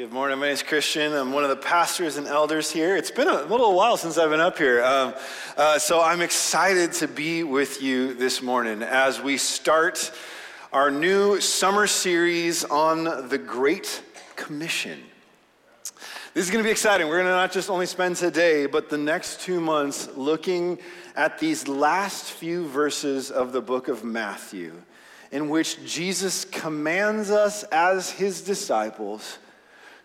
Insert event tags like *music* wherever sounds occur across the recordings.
Good morning. My name is Christian. I'm one of the pastors and elders here. It's been a little while since I've been up here. Um, uh, so I'm excited to be with you this morning as we start our new summer series on the Great Commission. This is going to be exciting. We're going to not just only spend today, but the next two months looking at these last few verses of the book of Matthew, in which Jesus commands us as his disciples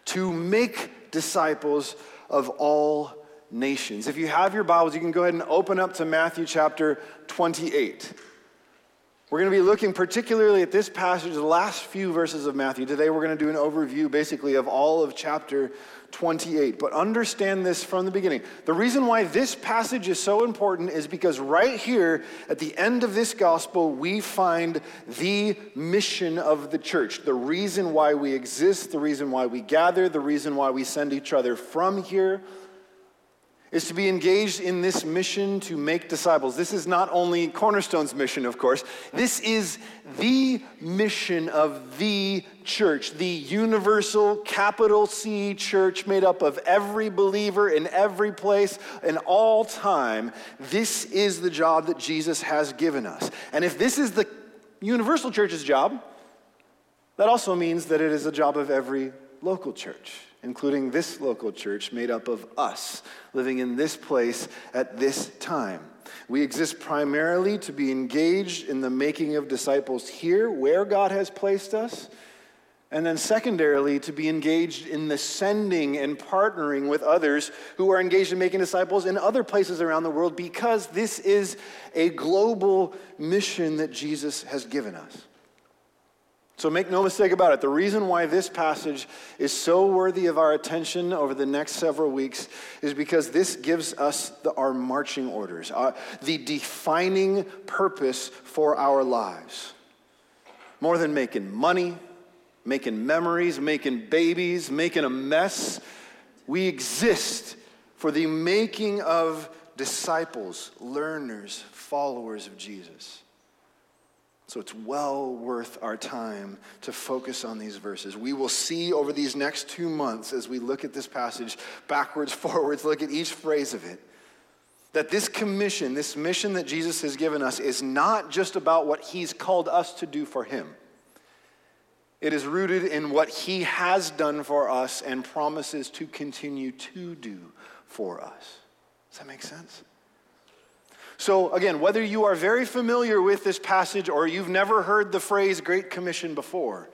to make disciples of all nations. If you have your Bibles, you can go ahead and open up to Matthew chapter 28. We're going to be looking particularly at this passage, the last few verses of Matthew. Today, we're going to do an overview basically of all of chapter 28. But understand this from the beginning. The reason why this passage is so important is because right here at the end of this gospel, we find the mission of the church. The reason why we exist, the reason why we gather, the reason why we send each other from here is to be engaged in this mission to make disciples. This is not only Cornerstone's mission, of course, this is the mission of the church, the universal capital C church made up of every believer in every place in all time. This is the job that Jesus has given us. And if this is the universal church's job, that also means that it is a job of every local church including this local church made up of us living in this place at this time. We exist primarily to be engaged in the making of disciples here, where God has placed us, and then secondarily, to be engaged in the sending and partnering with others who are engaged in making disciples in other places around the world because this is a global mission that Jesus has given us. So make no mistake about it. The reason why this passage is so worthy of our attention over the next several weeks is because this gives us the, our marching orders, uh, the defining purpose for our lives. More than making money, making memories, making babies, making a mess, we exist for the making of disciples, learners, followers of Jesus. So it's well worth our time to focus on these verses. We will see over these next two months as we look at this passage backwards, *laughs* forwards, look at each phrase of it, that this commission, this mission that Jesus has given us, is not just about what he's called us to do for him. It is rooted in what he has done for us and promises to continue to do for us. Does that make sense? So, again, whether you are very familiar with this passage or you've never heard the phrase Great Commission before,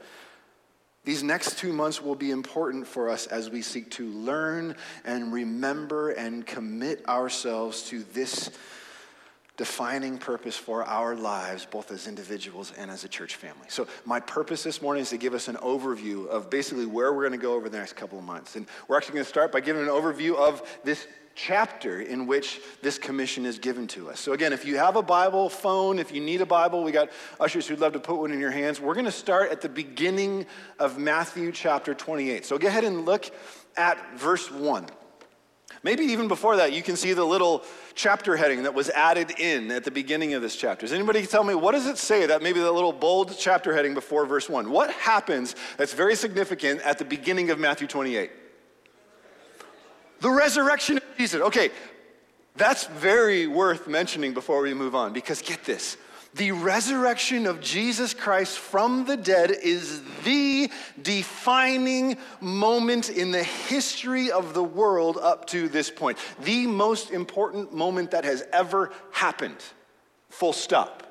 these next two months will be important for us as we seek to learn and remember and commit ourselves to this defining purpose for our lives, both as individuals and as a church family. So, my purpose this morning is to give us an overview of basically where we're going to go over the next couple of months. And we're actually going to start by giving an overview of this chapter in which this commission is given to us. So, again, if you have a Bible, phone, if you need a Bible, we got ushers who'd love to put one in your hands. We're going to start at the beginning of Matthew chapter 28. So, go ahead and look at verse 1. Maybe even before that, you can see the little chapter heading that was added in at the beginning of this chapter. Does anybody tell me what does it say that maybe the little bold chapter heading before verse 1? What happens that's very significant at the beginning of Matthew 28? The resurrection of Jesus. Okay, that's very worth mentioning before we move on because get this. The resurrection of Jesus Christ from the dead is the defining moment in the history of the world up to this point. The most important moment that has ever happened. Full stop.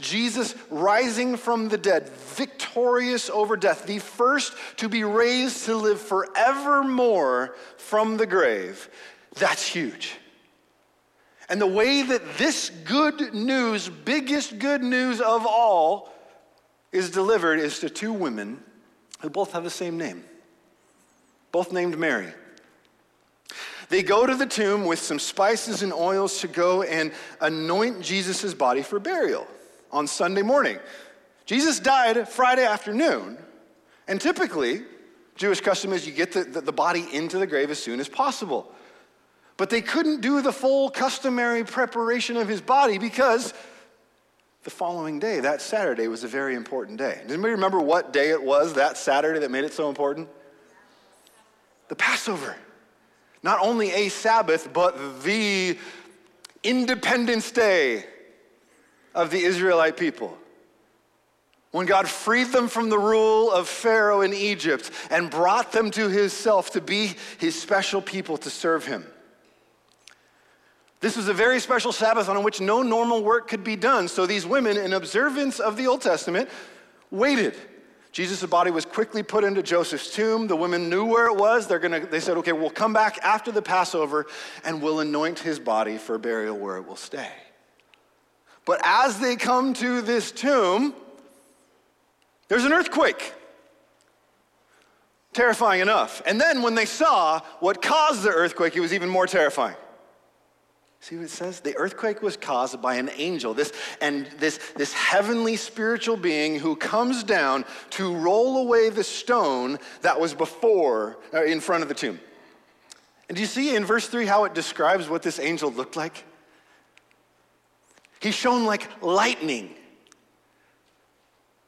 Jesus rising from the dead, victorious over death, the first to be raised to live forevermore from the grave. That's huge. And the way that this good news, biggest good news of all, is delivered is to two women who both have the same name, both named Mary. They go to the tomb with some spices and oils to go and anoint Jesus' body for burial on Sunday morning. Jesus died Friday afternoon, and typically, Jewish custom is you get the, the, the, body into the grave as soon as possible. But they couldn't do the full customary preparation of his body because the following day, that Saturday, was a very important day. Does anybody remember what day it was that Saturday that made it so important? The Passover. Not only a Sabbath, but the Independence Day of the Israelite people. When God freed them from the rule of Pharaoh in Egypt and brought them to himself to be his special people to serve him. This was a very special Sabbath on which no normal work could be done. So these women, in observance of the Old Testament, waited. Jesus' body was quickly put into Joseph's tomb. The women knew where it was. They're gonna, they said, okay, we'll come back after the Passover and we'll anoint his body for burial where it will stay. But as they come to this tomb, there's an earthquake. Terrifying enough. And then when they saw what caused the earthquake, it was even more terrifying. See what it says? The earthquake was caused by an angel, this and this, this heavenly spiritual being who comes down to roll away the stone that was before, uh, in front of the tomb. And do you see in verse 3 how it describes what this angel looked like? He shone like lightning.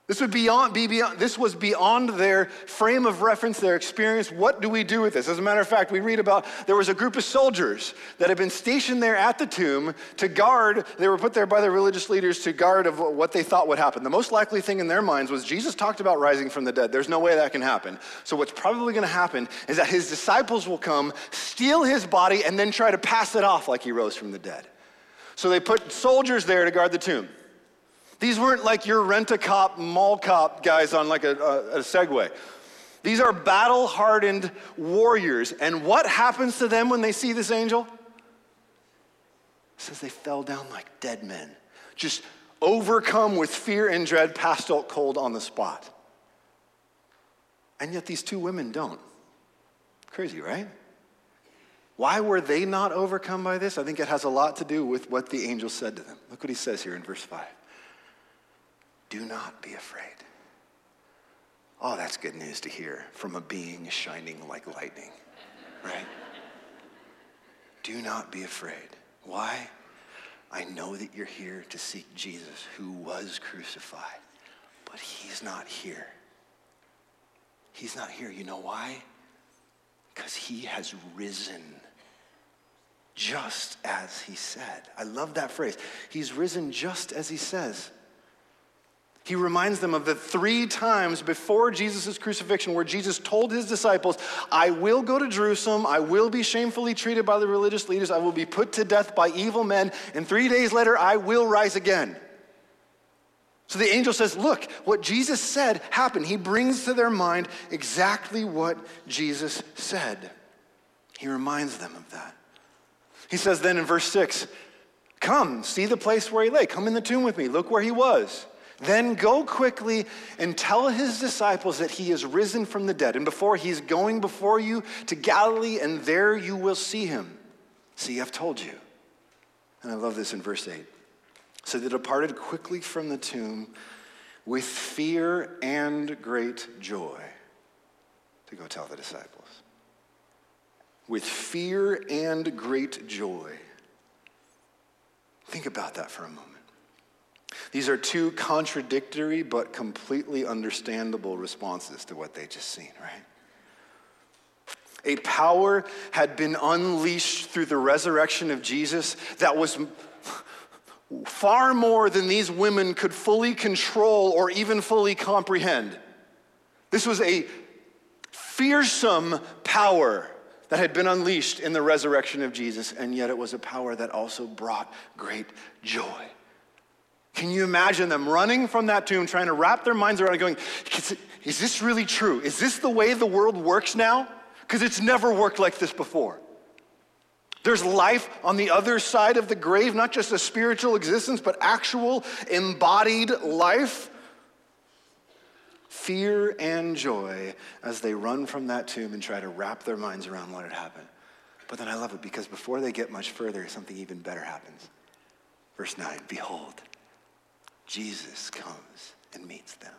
This would beyond, be beyond, this was beyond their frame of reference, their experience. What do we do with this? As a matter of fact, we read about there was a group of soldiers that had been stationed there at the tomb to guard, they were put there by the religious leaders to guard of what they thought would happen. The most likely thing in their minds was Jesus talked about rising from the dead. There's no way that can happen. So what's probably going to happen is that his disciples will come, steal his body, and then try to pass it off like he rose from the dead. So they put soldiers there to guard the tomb. These weren't like your rent a cop, mall cop guys on like a, a, a Segway. These are battle hardened warriors. And what happens to them when they see this angel? It says they fell down like dead men, just overcome with fear and dread, passed out cold on the spot. And yet these two women don't. Crazy, right? Why were they not overcome by this? I think it has a lot to do with what the angel said to them. Look what he says here in verse 5. Do not be afraid. Oh, that's good news to hear from a being shining like lightning, right? Do not be afraid. Why? I know that you're here to seek Jesus who was crucified, but he's not here. He's not here. You know why? Because he has risen just as he said. I love that phrase. He's risen just as he says. He reminds them of the three times before Jesus' crucifixion where Jesus told his disciples, I will go to Jerusalem, I will be shamefully treated by the religious leaders, I will be put to death by evil men, and three days later I will rise again. So the angel says, Look, what Jesus said happened. He brings to their mind exactly what Jesus said. He reminds them of that. He says then in verse 6, Come, see the place where he lay. Come in the tomb with me. Look where he was. Then go quickly and tell his disciples that he is risen from the dead. And before he's going before you to Galilee, and there you will see him. See, I've told you. And I love this in verse 8. So they departed quickly from the tomb with fear and great joy to go tell the disciples. With fear and great joy. Think about that for a moment. These are two contradictory but completely understandable responses to what they just seen, right? A power had been unleashed through the resurrection of Jesus that was far more than these women could fully control or even fully comprehend. This was a fearsome power that had been unleashed in the resurrection of Jesus, and yet it was a power that also brought great joy. Can you imagine them running from that tomb, trying to wrap their minds around it, going, Is this really true? Is this the way the world works now? Because it's never worked like this before. There's life on the other side of the grave, not just a spiritual existence, but actual embodied life. Fear and joy as they run from that tomb and try to wrap their minds around what had happened. But then I love it because before they get much further, something even better happens. Verse 9 Behold, Jesus comes and meets them.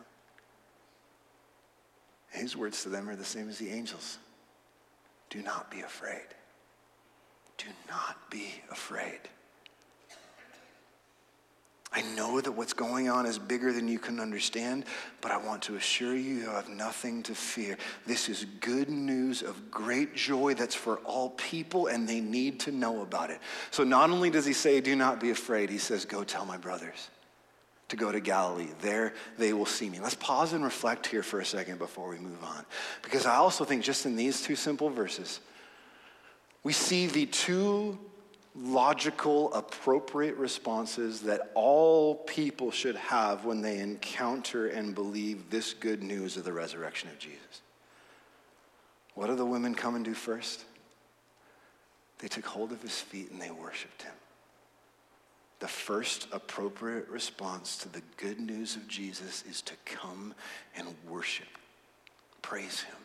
His words to them are the same as the angels Do not be afraid. Do not be afraid. I know that what's going on is bigger than you can understand, but I want to assure you, you have nothing to fear. This is good news of great joy that's for all people, and they need to know about it. So not only does he say, Do not be afraid, he says, Go tell my brothers to go to Galilee. There they will see me. Let's pause and reflect here for a second before we move on. Because I also think just in these two simple verses, we see the two logical, appropriate responses that all people should have when they encounter and believe this good news of the resurrection of Jesus. What do the women come and do first? They took hold of his feet and they worshiped him. The first appropriate response to the good news of Jesus is to come and worship, praise him.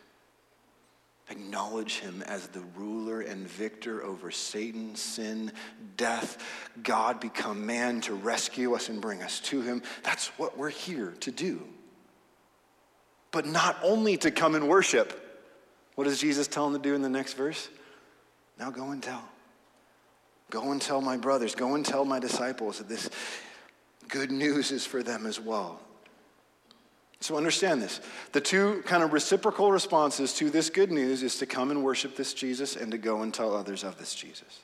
Acknowledge him as the ruler and victor over Satan, sin, death. God become man to rescue us and bring us to him. That's what we're here to do. But not only to come and worship. What does Jesus tell him to do in the next verse? Now go and tell. Go and tell my brothers. Go and tell my disciples that this good news is for them as well. So understand this. The two kind of reciprocal responses to this good news is to come and worship this Jesus and to go and tell others of this Jesus.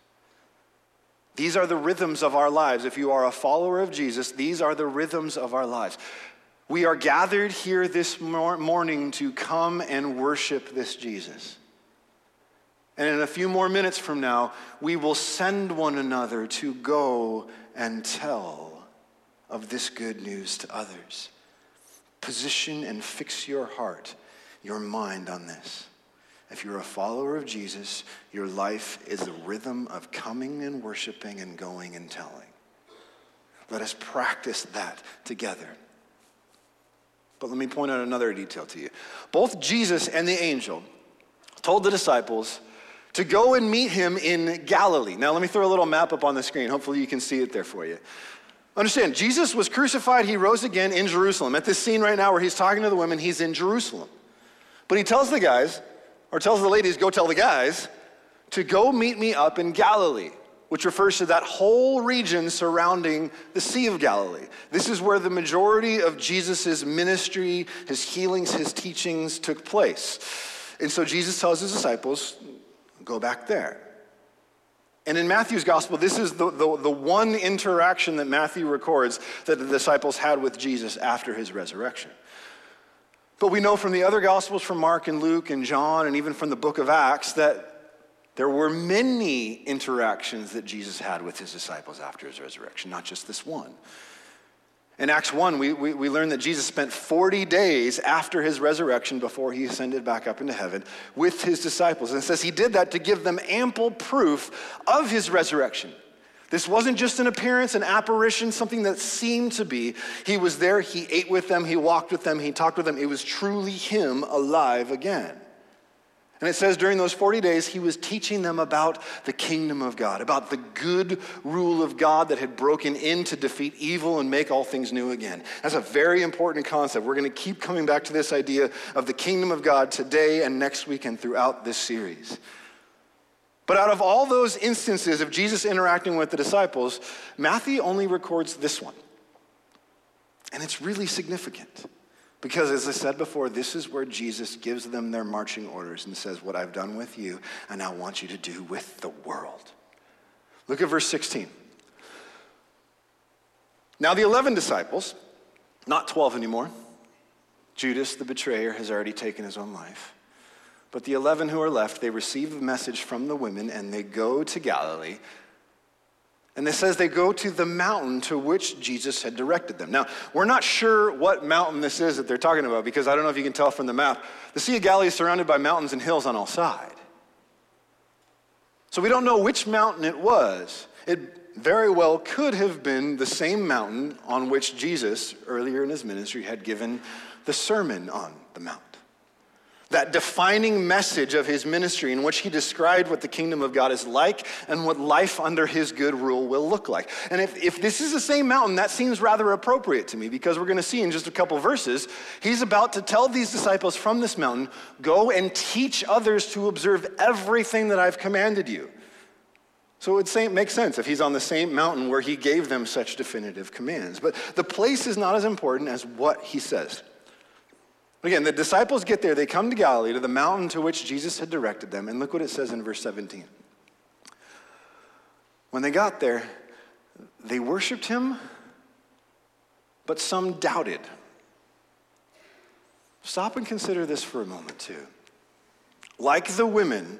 These are the rhythms of our lives. If you are a follower of Jesus, these are the rhythms of our lives. We are gathered here this morning to come and worship this Jesus. And in a few more minutes from now, we will send one another to go and tell of this good news to others. Position and fix your heart, your mind on this. If you're a follower of Jesus, your life is a rhythm of coming and worshiping and going and telling. Let us practice that together. But let me point out another detail to you. Both Jesus and the angel told the disciples to go and meet him in Galilee. Now, let me throw a little map up on the screen. Hopefully, you can see it there for you. Understand, Jesus was crucified, he rose again in Jerusalem. At this scene right now where he's talking to the women, he's in Jerusalem. But he tells the guys, or tells the ladies, go tell the guys, to go meet me up in Galilee, which refers to that whole region surrounding the Sea of Galilee. This is where the majority of Jesus' ministry, his healings, his teachings took place. And so Jesus tells his disciples, go back there. And in Matthew's gospel, this is the, the, the, one interaction that Matthew records that the disciples had with Jesus after his resurrection. But we know from the other gospels, from Mark and Luke and John, and even from the book of Acts, that there were many interactions that Jesus had with his disciples after his resurrection, not just this one. In Acts 1, we, we, we, learn that Jesus spent 40 days after his resurrection before he ascended back up into heaven with his disciples. And it says he did that to give them ample proof of his resurrection. This wasn't just an appearance, an apparition, something that seemed to be. He was there, he ate with them, he walked with them, he talked with them. It was truly him alive again. And it says during those 40 days, he was teaching them about the kingdom of God, about the good rule of God that had broken in to defeat evil and make all things new again. That's a very important concept. We're going to keep coming back to this idea of the kingdom of God today and next week and throughout this series. But out of all those instances of Jesus interacting with the disciples, Matthew only records this one. And it's really significant. Because, as I said before, this is where Jesus gives them their marching orders and says, What I've done with you, I now want you to do with the world. Look at verse 16. Now, the 11 disciples, not 12 anymore, Judas, the betrayer, has already taken his own life. But the 11 who are left, they receive a message from the women and they go to Galilee and it says they go to the mountain to which Jesus had directed them. Now, we're not sure what mountain this is that they're talking about because I don't know if you can tell from the map. The Sea of Galilee is surrounded by mountains and hills on all sides. So we don't know which mountain it was. It very well could have been the same mountain on which Jesus, earlier in his ministry, had given the Sermon on the Mount that defining message of his ministry in which he described what the kingdom of God is like and what life under his good rule will look like. And if, if this is the same mountain, that seems rather appropriate to me because we're going to see in just a couple verses, he's about to tell these disciples from this mountain, go and teach others to observe everything that I've commanded you. So it would make sense if he's on the same mountain where he gave them such definitive commands. But the place is not as important as what he says. Again, the disciples get there, they come to Galilee, to the mountain to which Jesus had directed them, and look what it says in verse 17. When they got there, they worshiped him, but some doubted. Stop and consider this for a moment, too. Like the women,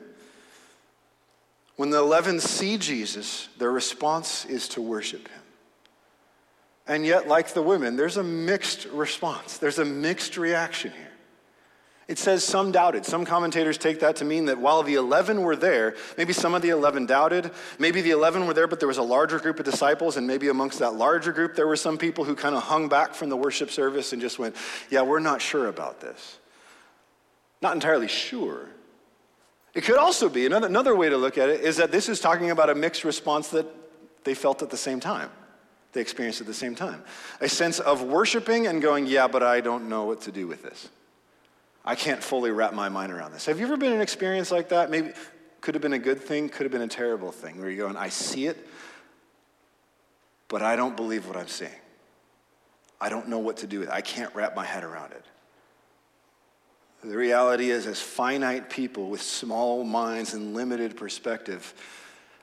when the eleven see Jesus, their response is to worship him. And yet, like the women, there's a mixed response, there's a mixed reaction here. It says some doubted. Some commentators take that to mean that while the 11 were there, maybe some of the 11 doubted. Maybe the 11 were there, but there was a larger group of disciples, and maybe amongst that larger group, there were some people who kind of hung back from the worship service and just went, Yeah, we're not sure about this. Not entirely sure. It could also be another, another way to look at it is that this is talking about a mixed response that they felt at the same time. They experience at the same time. A sense of worshiping and going, yeah, but I don't know what to do with this. I can't fully wrap my mind around this. Have you ever been in an experience like that? Maybe could have been a good thing, could have been a terrible thing, where you're going, I see it, but I don't believe what I'm seeing. I don't know what to do with it. I can't wrap my head around it. The reality is, as finite people with small minds and limited perspective,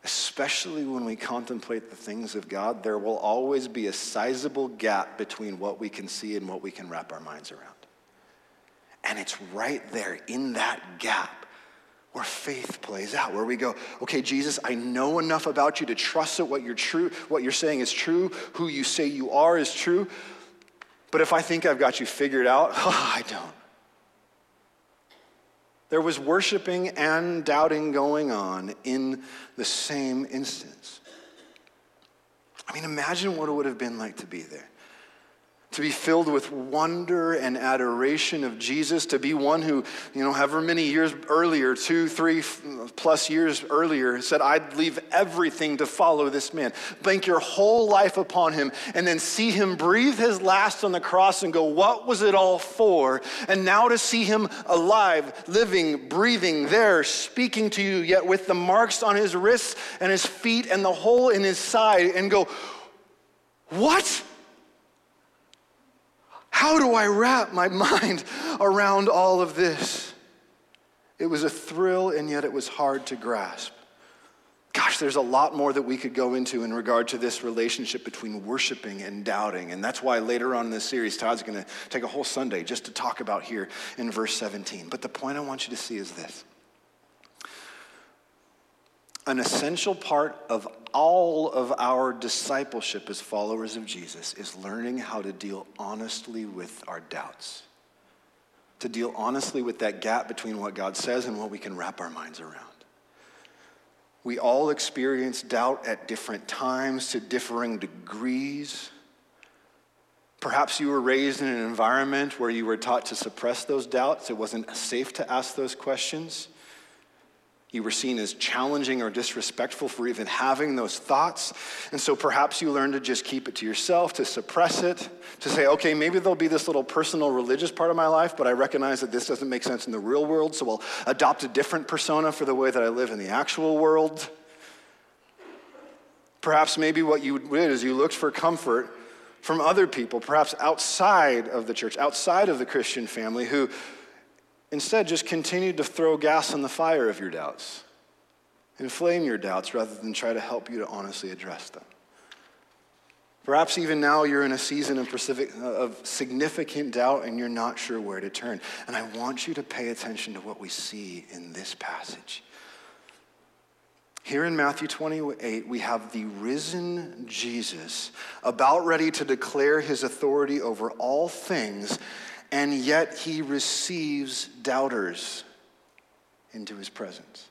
especially when we contemplate the things of God, there will always be a sizable gap between what we can see and what we can wrap our minds around. And it's right there in that gap where faith plays out, where we go, okay, Jesus, I know enough about you to trust that what you're true, what you're saying is true, who you say you are is true. But if I think I've got you figured out, oh, *laughs* I don't. There was worshiping and doubting going on in the same instance. I mean, imagine what it would have been like to be there to be filled with wonder and adoration of Jesus, to be one who, you know, however many years earlier, two, three plus years earlier, said, I'd leave everything to follow this man. Bank your whole life upon him, and then see him breathe his last on the cross and go, What was it all for? And now to see him alive, living, breathing, there, speaking to you, yet with the marks on his wrists and his feet and the hole in his side, and go, What? How do I wrap my *laughs* mind around all of this? It was a thrill, and yet it was hard to grasp. Gosh, there's a lot more that we could go into in regard to this relationship between worshiping and doubting. And that's why later on in this series, Todd's going to take a whole Sunday just to talk about here in verse 17. But the point I want you to see is this an essential part of all of our discipleship as followers of Jesus is learning how to deal honestly with our doubts. To deal honestly with that gap between what God says and what we can wrap our minds around. We all experience doubt at different times to differing degrees. Perhaps you were raised in an environment where you were taught to suppress those doubts. It wasn't safe to ask those questions. You were seen as challenging or disrespectful for even having those thoughts. And so perhaps you learned to just keep it to yourself, to suppress it, to say, okay, maybe there'll be this little personal religious part of my life, but I recognize that this doesn't make sense in the real world, so I'll adopt a different persona for the way that I live in the actual world. Perhaps maybe what you did is you looked for comfort from other people, perhaps outside of the church, outside of the Christian family, who Instead, just continue to throw gas on the fire of your doubts, inflame your doubts rather than try to help you to honestly address them. Perhaps even now you're in a season of, significant doubt and you're not sure where to turn. And I want you to pay attention to what we see in this passage. Here in Matthew 28, we have the risen Jesus about ready to declare his authority over all things and yet he receives doubters into his presence.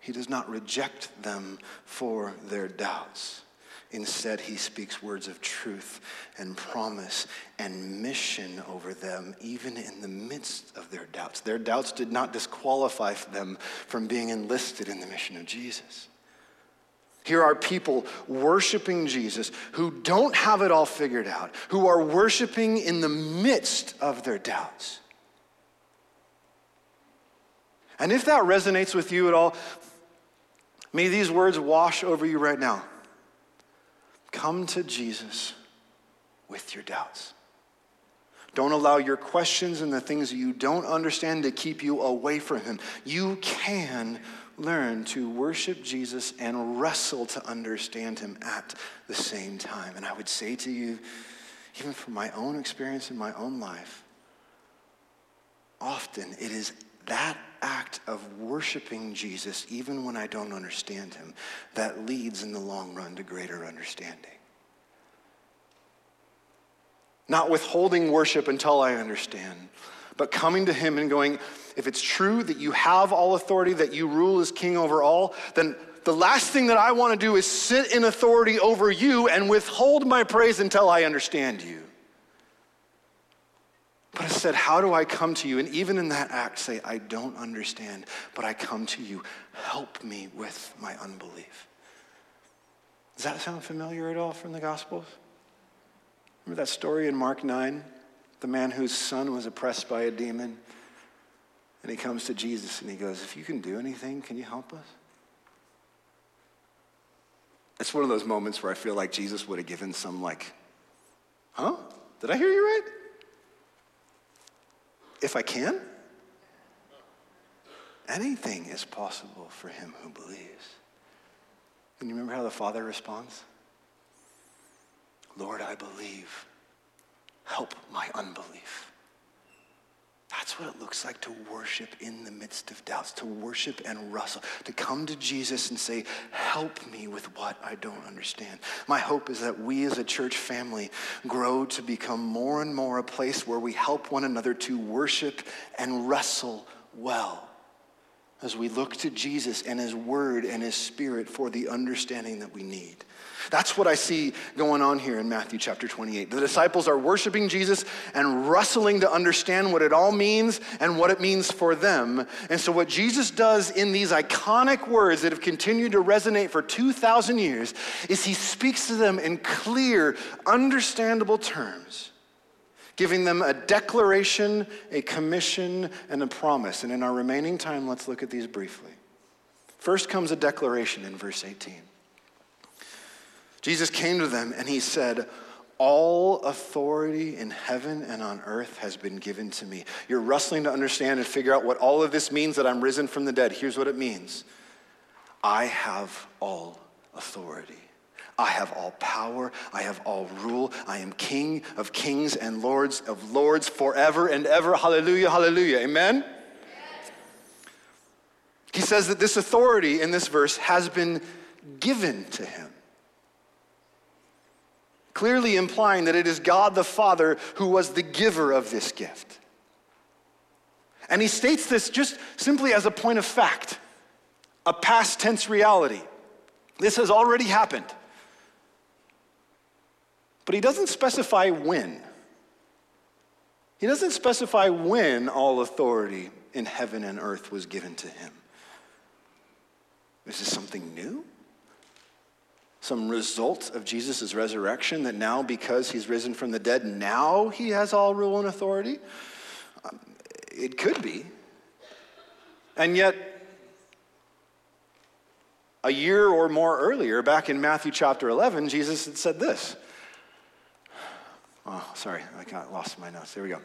He does not reject them for their doubts. Instead, he speaks words of truth and promise and mission over them, even in the midst of their doubts. Their doubts did not disqualify them from being enlisted in the mission of Jesus. Here are people worshiping Jesus who don't have it all figured out, who are worshiping in the midst of their doubts. And if that resonates with you at all, may these words wash over you right now. Come to Jesus with your doubts. Don't allow your questions and the things that you don't understand to keep you away from Him. You can learn to worship Jesus and wrestle to understand Him at the same time. And I would say to you, even from my own experience in my own life, often it is that act of worshiping Jesus, even when I don't understand Him, that leads in the long run to greater understanding. Not withholding worship until I understand, but coming to Him and going, if it's true that you have all authority, that you rule as king over all, then the last thing that I want to do is sit in authority over you and withhold my praise until I understand you. But I said, How do I come to you? And even in that act, say, I don't understand, but I come to you. Help me with my unbelief. Does that sound familiar at all from the Gospels? Remember that story in Mark 9? The man whose son was oppressed by a demon. And he comes to Jesus and he goes, If you can do anything, can you help us? It's one of those moments where I feel like Jesus would have given some, like, huh? Did I hear you right? If I can? Anything is possible for him who believes. And you remember how the Father responds? Lord, I believe. Help my unbelief. That's what it looks like to worship in the midst of doubts, to worship and wrestle, to come to Jesus and say, Help me with what I don't understand. My hope is that we as a church family grow to become more and more a place where we help one another to worship and wrestle well as we look to Jesus and His Word and His Spirit for the understanding that we need. That's what I see going on here in Matthew chapter 28. The disciples are worshiping Jesus and wrestling to understand what it all means and what it means for them. And so, what Jesus does in these iconic words that have continued to resonate for 2,000 years is he speaks to them in clear, understandable terms giving them a declaration, a commission, and a promise. And in our remaining time, let's look at these briefly. First comes a declaration in verse 18. Jesus came to them and he said, all authority in heaven and on earth has been given to me. You're wrestling to understand and figure out what all of this means that I'm risen from the dead. Here's what it means I have all authority. I have all power. I have all rule. I am King of kings and Lords of lords forever and ever. Hallelujah, hallelujah. Amen? He says that this authority in this verse has been given to him. Clearly implying that it is God the Father who was the giver of this gift. And he states this just simply as a point of fact, a past tense reality. This has already happened. But he doesn't specify when. He doesn't specify when all authority in heaven and earth was given to him. Is this something new? Some result of Jesus' resurrection that now, because he's risen from the dead, now he has all rule and authority? Um, it could be. And yet, a year or more earlier, back in Matthew chapter 11, Jesus had said this Oh, sorry, I got lost my notes. There we go.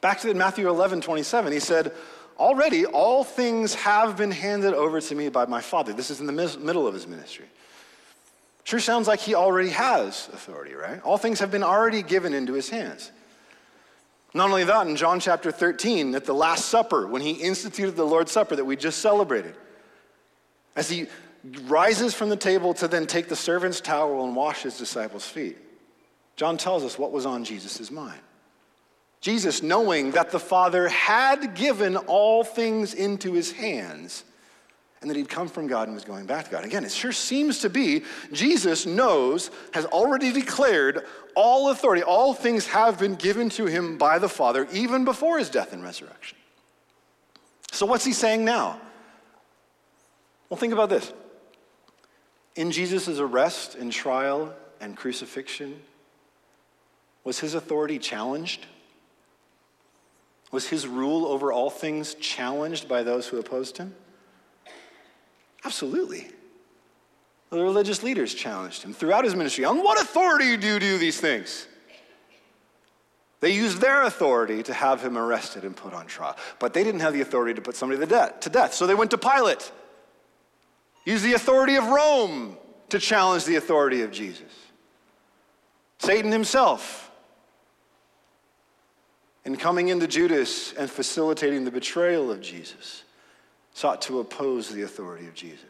Back to Matthew 11, 27, he said, Already all things have been handed over to me by my Father. This is in the middle of his ministry. Sure sounds like he already has authority, right? All things have been already given into his hands. Not only that, in John chapter 13, at the Last Supper, when he instituted the Lord's Supper that we just celebrated, as he rises from the table to then take the servant's towel and wash his disciples' feet, John tells us what was on Jesus' mind. Jesus, knowing that the Father had given all things into his hands and that he'd come from God and was going back to God. Again, it sure seems to be Jesus knows, has already declared all authority, all things have been given to him by the Father even before his death and resurrection. So, what's he saying now? Well, think about this. In Jesus' arrest and trial and crucifixion, was his authority challenged? Was his rule over all things challenged by those who opposed him? Absolutely. The religious leaders challenged him throughout his ministry. On what authority do you do these things? They used their authority to have him arrested and put on trial. But they didn't have the authority to put somebody to death. So they went to Pilate. Used the authority of Rome to challenge the authority of Jesus. Satan himself, in coming into Judas and facilitating the betrayal of Jesus, sought to oppose the authority of Jesus.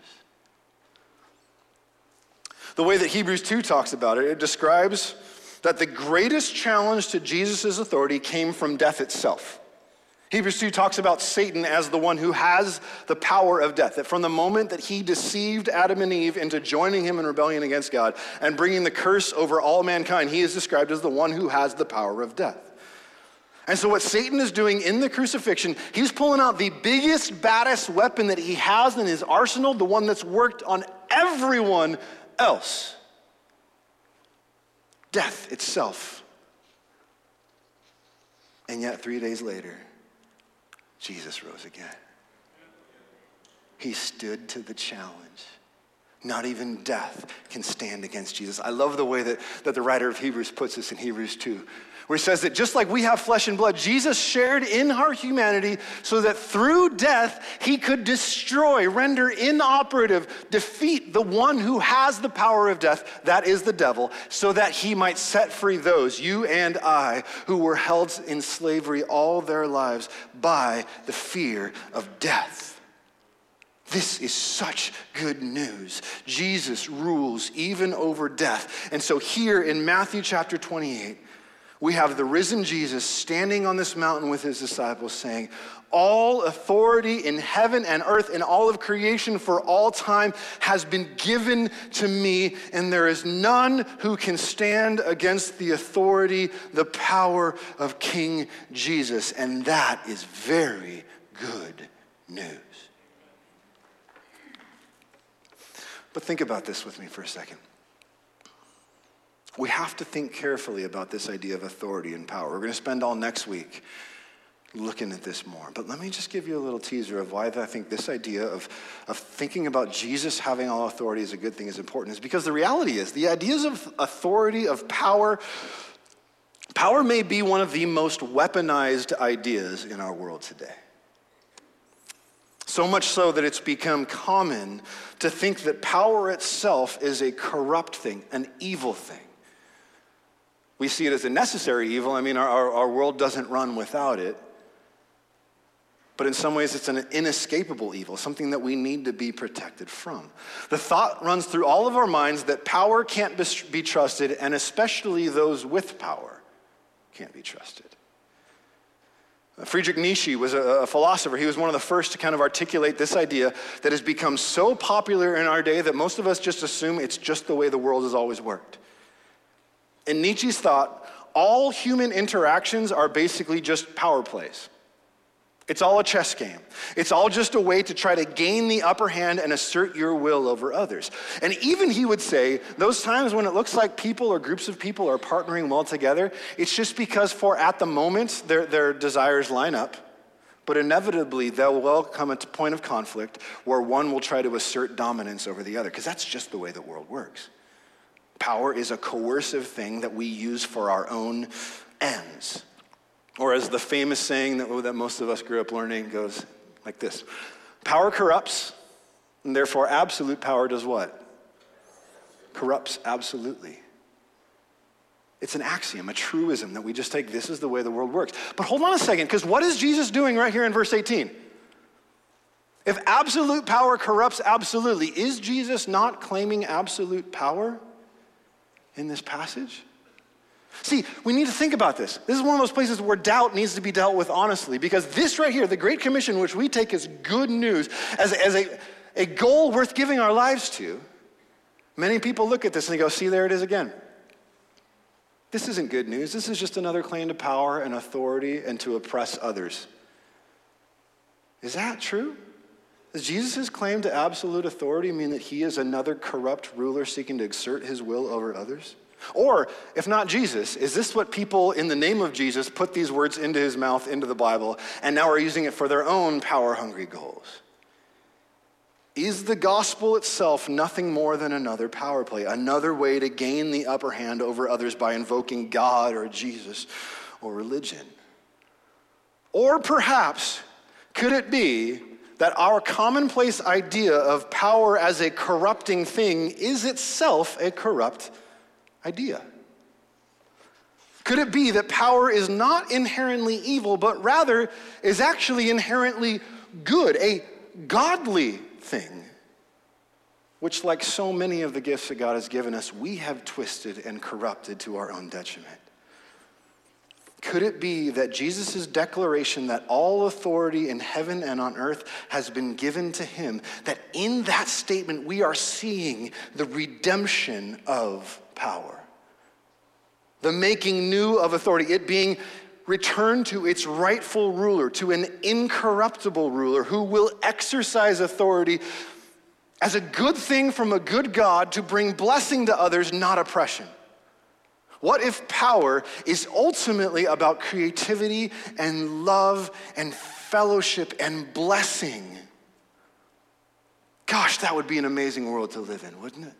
The way that Hebrews 2 talks about it, it describes that the greatest challenge to Jesus' authority came from death itself. Hebrews 2 talks about Satan as the one who has the power of death. That from the moment that he deceived Adam and Eve into joining him in rebellion against God and bringing the curse over all mankind, he is described as the one who has the power of death. And so, what Satan is doing in the crucifixion, he's pulling out the biggest, baddest weapon that he has in his arsenal, the one that's worked on everyone else death itself. And yet, three days later, Jesus rose again. He stood to the challenge. Not even death can stand against Jesus. I love the way that, that the writer of Hebrews puts this in Hebrews 2 where he says that just like we have flesh and blood, Jesus shared in our humanity so that through death he could destroy, render inoperative, defeat the one who has the power of death, that is the devil, so that he might set free those, you and I, who were held in slavery all their lives by the fear of death. This is such good news. Jesus rules even over death. And so, here in Matthew chapter 28, we have the risen Jesus standing on this mountain with his disciples saying, All authority in heaven and earth and all of creation for all time has been given to me, and there is none who can stand against the authority, the power of King Jesus. And that is very good news. But think about this with me for a second we have to think carefully about this idea of authority and power. We're going to spend all next week looking at this more. But let me just give you a little teaser of why I think this idea of, of thinking about Jesus having all authority is a good thing is important. Is because the reality is the ideas of authority, of power, power may be one of the most weaponized ideas in our world today. So much so that it's become common to think that power itself is a corrupt thing, an evil thing. We see it as a necessary evil. I mean, our, our, our world doesn't run without it. But in some ways, it's an inescapable evil, something that we need to be protected from. The thought runs through all of our minds that power can't be trusted, and especially those with power can't be trusted. Uh, Friedrich Nietzsche was a, philosopher. He was one of the first to kind of articulate this idea that has become so popular in our day that most of us just assume it's just the way the world has always worked. In Nietzsche's thought, all human interactions are basically just power plays. It's all a chess game. It's all just a way to try to gain the upper hand and assert your will over others. And even he would say, those times when it looks like people or groups of people are partnering well together, it's just because for at the moment their, their desires line up. But inevitably, there will come a point of conflict where one will try to assert dominance over the other, because that's just the way the world works. Power is a coercive thing that we use for our own ends. Or, as the famous saying that, that most of us grew up learning goes like this Power corrupts, and therefore absolute power does what? Corrupts absolutely. It's an axiom, a truism that we just take this is the way the world works. But hold on a second, because what is Jesus doing right here in verse 18? If absolute power corrupts absolutely, is Jesus not claiming absolute power? In this passage? See, we need to think about this. This is one of those places where doubt needs to be dealt with honestly, because this right here, the Great Commission, which we take as good news, as, as a, a goal worth giving our lives to, many people look at this and they go, see, there it is again. This isn't good news. This is just another claim to power and authority and to oppress others. Is that true? Does Jesus' claim to absolute authority mean that he is another corrupt ruler seeking to exert his will over others? Or, if not Jesus, is this what people in the name of Jesus put these words into his mouth, into the Bible, and now are using it for their own power hungry goals? Is the gospel itself nothing more than another power play, another way to gain the upper hand over others by invoking God or Jesus or religion? Or perhaps, could it be that our commonplace idea of power as a corrupting thing is itself a corrupt idea? Could it be that power is not inherently evil, but rather is actually inherently good, a godly thing, which, like so many of the gifts that God has given us, we have twisted and corrupted to our own detriment? Could it be that Jesus' declaration that all authority in heaven and on earth has been given to him, that in that statement we are seeing the redemption of power? The making new of authority, it being returned to its rightful ruler, to an incorruptible ruler who will exercise authority as a good thing from a good God to bring blessing to others, not oppression. What if power is ultimately about creativity and love and fellowship and blessing? Gosh, that would be an amazing world to live in, wouldn't it?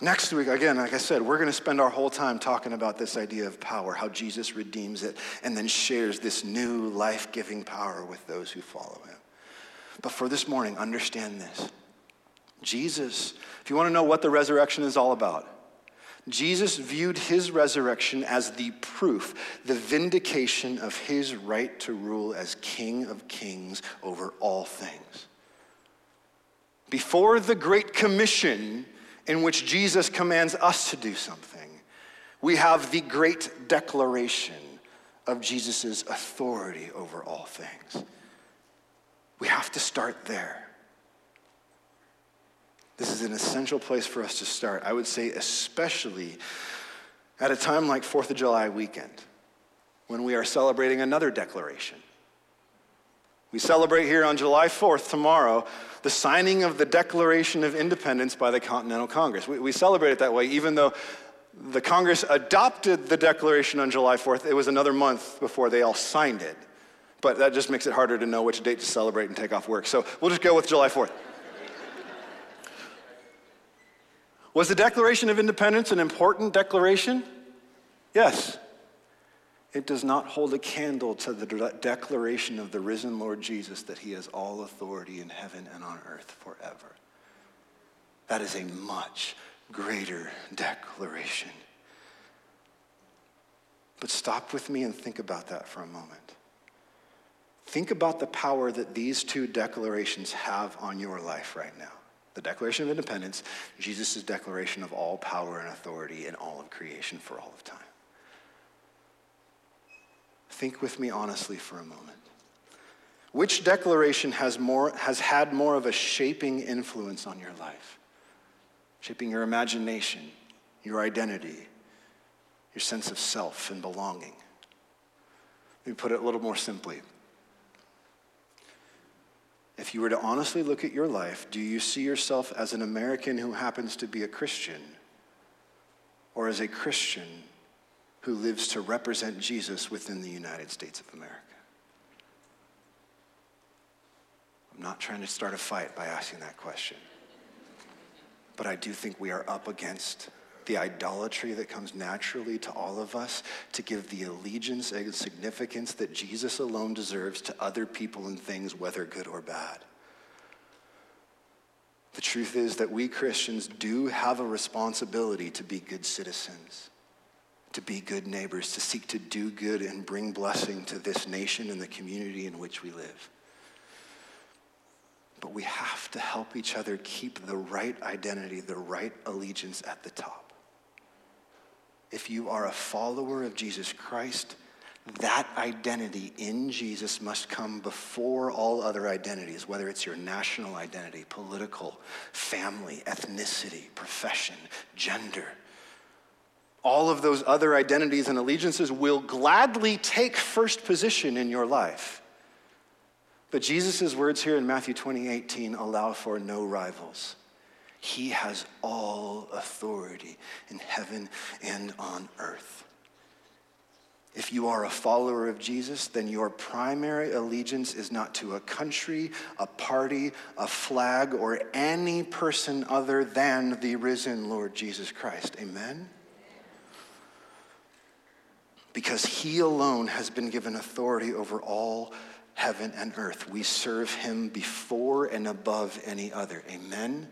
Next week, again, like I said, we're going to spend our whole time talking about this idea of power, how Jesus redeems it, and then shares this new life giving power with those who follow him. But for this morning, understand this Jesus, if you want to know what the resurrection is all about, Jesus viewed his resurrection as the proof, the vindication of his right to rule as King of kings over all things. Before the Great Commission, in which Jesus commands us to do something, we have the great declaration of Jesus' authority over all things. We have to start there. This is an essential place for us to start. I would say, especially at a time like 4th of July weekend, when we are celebrating another declaration. We celebrate here on July 4th, tomorrow, the signing of the Declaration of Independence by the Continental Congress. We, we, celebrate it that way, even though the Congress adopted the Declaration on July 4th. It was another month before they all signed it. But that just makes it harder to know which date to celebrate and take off work. So we'll just go with July 4th. Was the Declaration of Independence an important declaration? Yes. It does not hold a candle to the de- declaration of the risen Lord Jesus that he has all authority in heaven and on earth forever. That is a much greater declaration. But stop with me and think about that for a moment. Think about the power that these two declarations have on your life right now the Declaration of Independence, Jesus' declaration of all power and authority in all of creation for all of time. Think with me honestly for a moment. Which declaration has, more, has had more of a shaping influence on your life? Shaping your imagination, your identity, your sense of self and belonging. Let me put it a little more simply. If you were to honestly look at your life, do you see yourself as an American who happens to be a Christian or as a Christian who lives to represent Jesus within the United States of America? I'm not trying to start a fight by asking that question, but I do think we are up against the idolatry that comes naturally to all of us to give the allegiance and significance that Jesus alone deserves to other people and things, whether good or bad. The truth is that we Christians do have a responsibility to be good citizens, to be good neighbors, to seek to do good and bring blessing to this nation and the community in which we live. But we have to help each other keep the right identity, the right allegiance at the top if you are a follower of Jesus Christ, that identity in Jesus must come before all other identities, whether it's your national identity, political, family, ethnicity, profession, gender. All of those other identities and allegiances will gladly take first position in your life. But Jesus' words here in Matthew 20, 18 allow for no rivals. He has all authority in heaven and on earth. If you are a follower of Jesus, then your primary allegiance is not to a country, a party, a flag, or any person other than the risen Lord Jesus Christ. Amen? Because he alone has been given authority over all heaven and earth. We serve him before and above any other. Amen?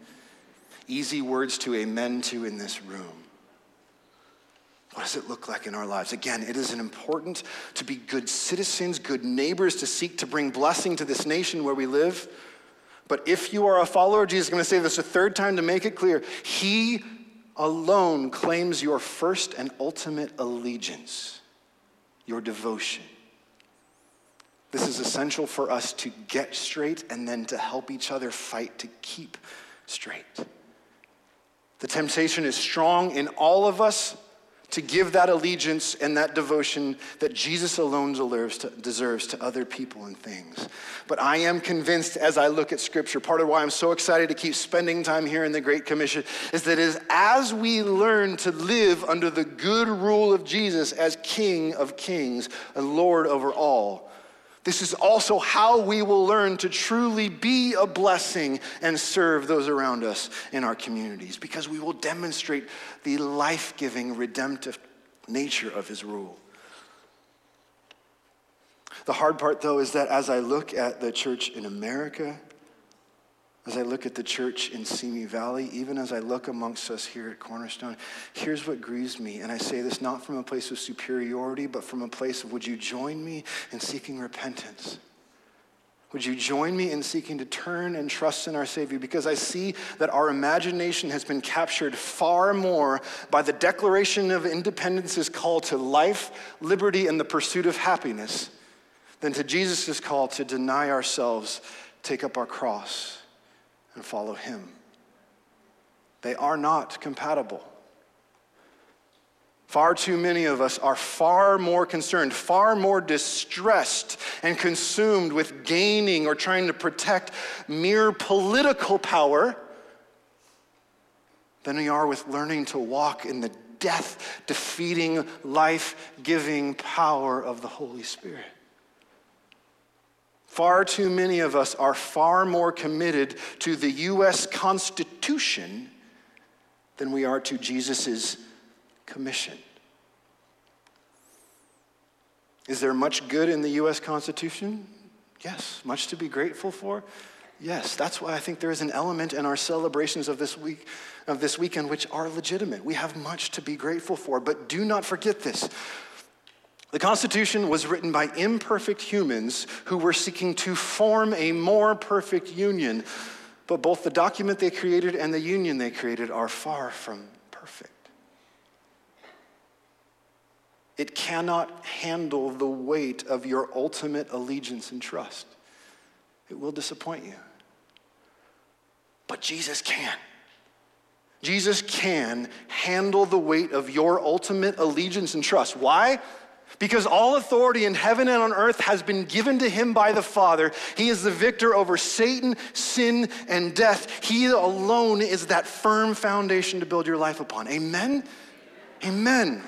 Easy words to amen to in this room. What does it look like in our lives? Again, it is important to be good citizens, good neighbors, to seek to bring blessing to this nation where we live. But if you are a follower, Jesus is going to say this a third time to make it clear. He alone claims your first and ultimate allegiance, your devotion. This is essential for us to get straight and then to help each other fight to keep straight. The temptation is strong in all of us to give that allegiance and that devotion that Jesus alone deserves to, deserves to other people and things. But I am convinced as I look at Scripture, part of why I'm so excited to keep spending time here in the Great Commission is that as we learn to live under the good rule of Jesus as King of kings and Lord over all, this is also how we will learn to truly be a blessing and serve those around us in our communities because we will demonstrate the life giving, redemptive nature of His rule. The hard part, though, is that as I look at the church in America, as I look at the church in Simi Valley, even as I look amongst us here at Cornerstone, here's what grieves me. And I say this not from a place of superiority, but from a place of would you join me in seeking repentance? Would you join me in seeking to turn and trust in our Savior? Because I see that our imagination has been captured far more by the Declaration of Independence's call to life, liberty, and the pursuit of happiness than to Jesus' call to deny ourselves, take up our cross, and follow Him. They are not compatible. Far too many of us are far more concerned, far more distressed and consumed with gaining or trying to protect mere political power than we are with learning to walk in the death defeating, life giving power of the Holy Spirit. Far too many of us are far more committed to the U.S. Constitution than we are to Jesus' commission. Is there much good in the U.S. Constitution? Yes. Much to be grateful for? Yes. That's why I think there is an element in our celebrations of this week, of this weekend, which are legitimate. We have much to be grateful for. But do not forget this. The Constitution was written by imperfect humans who were seeking to form a more perfect union. But both the document they created and the union they created are far from perfect. It cannot handle the weight of your ultimate allegiance and trust. It will disappoint you. But Jesus can. Jesus can handle the weight of your ultimate allegiance and trust. Why? Because all authority in heaven and on earth has been given to him by the Father. He is the victor over Satan, sin, and death. He alone is that firm foundation to build your life upon. Amen? Amen.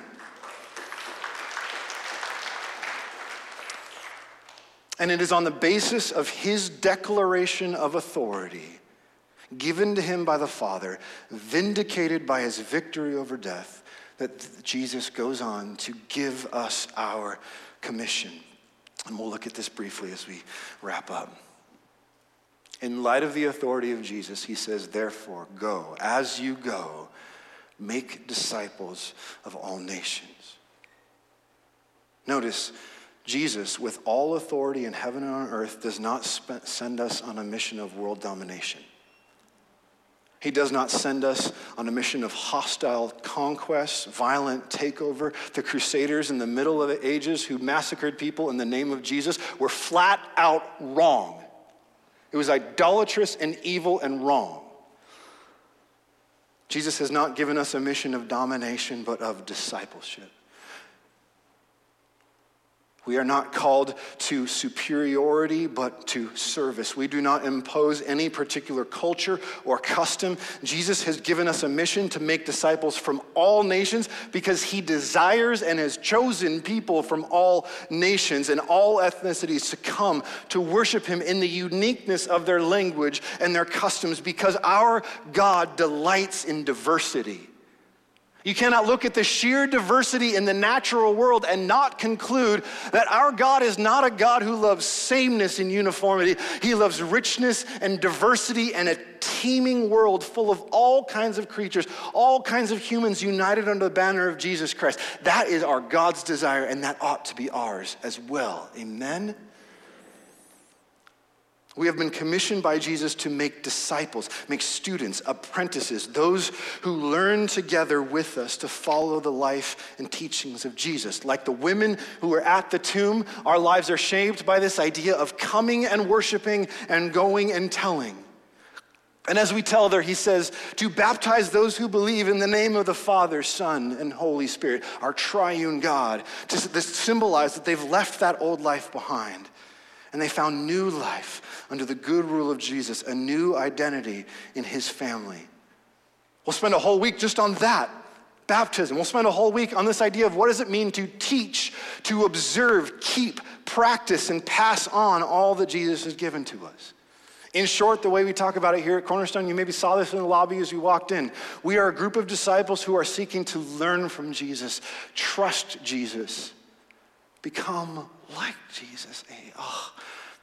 And it is on the basis of his declaration of authority, given to him by the Father, vindicated by his victory over death, that Jesus goes on to give us our commission. And we'll look at this briefly as we wrap up. In light of the authority of Jesus, he says, Therefore, go. As you go, make disciples of all nations. Notice, Jesus, with all authority in heaven and on earth, does not send us on a mission of world domination. He does not send us on a mission of hostile conquest, violent takeover. The Crusaders in the middle of the ages who massacred people in the name of Jesus were flat out wrong. It was idolatrous and evil and wrong. Jesus has not given us a mission of domination, but of discipleship. We are not called to superiority, but to service. We do not impose any particular culture or custom. Jesus has given us a mission to make disciples from all nations because he desires and has chosen people from all nations and all ethnicities to come to worship him in the uniqueness of their language and their customs because our God delights in diversity. You cannot look at the sheer diversity in the natural world and not conclude that our God is not a God who loves sameness and uniformity. He loves richness and diversity and a teeming world full of all kinds of creatures, all kinds of humans united under the banner of Jesus Christ. That is our God's desire, and that ought to be ours as well. Amen? We have been commissioned by Jesus to make disciples, make students, apprentices, those who learn together with us to follow the life and teachings of Jesus. Like the women who were at the tomb, our lives are shaped by this idea of coming and worshiping and going and telling. And as we tell there, he says, to baptize those who believe in the name of the Father, Son, and Holy Spirit, our triune God, to symbolize that they've left that old life behind and they found new life under the good rule of Jesus, a new identity in his family. We'll spend a whole week just on that baptism. We'll spend a whole week on this idea of what does it mean to teach, to observe, keep, practice, and pass on all that Jesus has given to us. In short, the way we talk about it here at Cornerstone, you maybe saw this in the lobby as you walked in. We are a group of disciples who are seeking to learn from Jesus, trust Jesus, become like Jesus. Oh,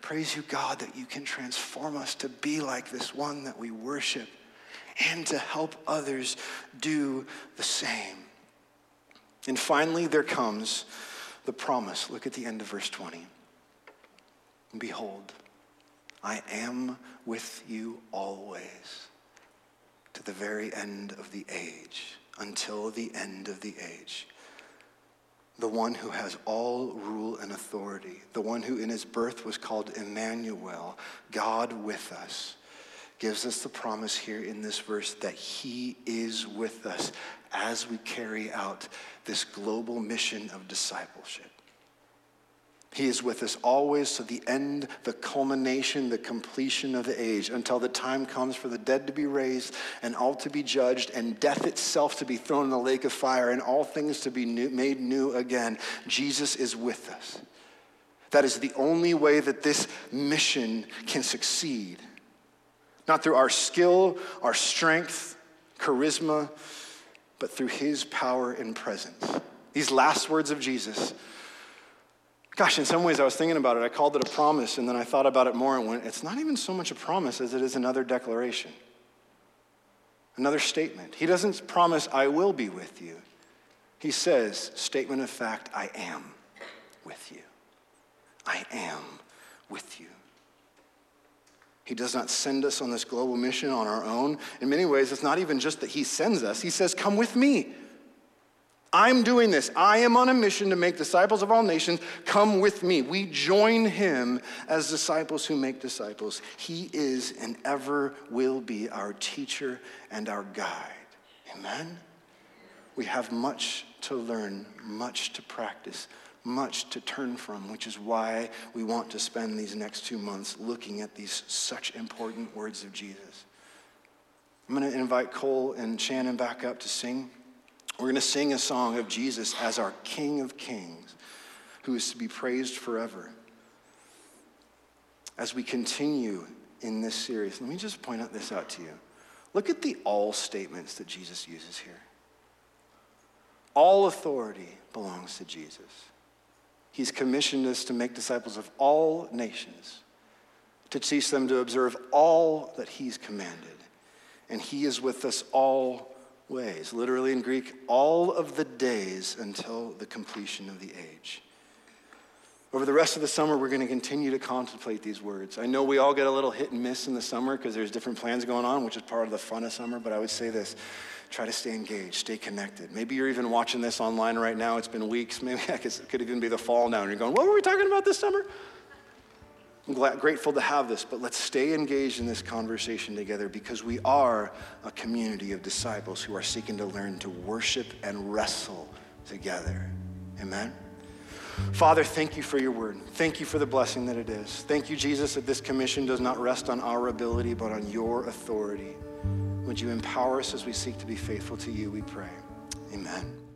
praise you, God, that you can transform us to be like this one that we worship and to help others do the same. And finally, there comes the promise. Look at the end of verse 20. Behold, I am with you always to the very end of the age, until the end of the age the one who has all rule and authority, the one who in his birth was called Emmanuel, God with us, gives us the promise here in this verse that he is with us as we carry out this global mission of discipleship. He is with us always to the end, the culmination, the completion of the age, until the time comes for the dead to be raised and all to be judged and death itself to be thrown in the lake of fire and all things to be new, made new again. Jesus is with us. That is the only way that this mission can succeed. Not through our skill, our strength, charisma, but through his power and presence. These last words of Jesus Gosh, in some ways, I was thinking about it. I called it a promise, and then I thought about it more and went, it's not even so much a promise as it is another declaration, another statement. He doesn't promise, I will be with you. He says, statement of fact, I am with you. I am with you. He does not send us on this global mission on our own. In many ways, it's not even just that He sends us, He says, Come with me. I'm doing this. I am on a mission to make disciples of all nations. Come with me. We join him as disciples who make disciples. He is and ever will be our teacher and our guide. Amen? We have much to learn, much to practice, much to turn from, which is why we want to spend these next two months looking at these such important words of Jesus. I'm going to invite Cole and Shannon back up to sing. We're going to sing a song of Jesus as our King of Kings, who is to be praised forever. As we continue in this series, let me just point out this out to you. Look at the all statements that Jesus uses here. All authority belongs to Jesus. He's commissioned us to make disciples of all nations, to teach them to observe all that He's commanded. And He is with us all ways, literally in Greek, all of the days until the completion of the age. Over the rest of the summer, we're going to continue to contemplate these words. I know we all get a little hit and miss in the summer because there's different plans going on, which is part of the fun of summer, but I would say this try to stay engaged, stay connected. Maybe you're even watching this online right now. It's been weeks. *laughs* Maybe it could even be the fall now, and you're going, What were we talking about this summer? I'm glad, grateful to have this, but let's stay engaged in this conversation together because we are a community of disciples who are seeking to learn to worship and wrestle together. Amen? Father, thank you for your word. Thank you for the blessing that it is. Thank you, Jesus, that this commission does not rest on our ability, but on your authority. Would you empower us as we seek to be faithful to you, we pray. Amen.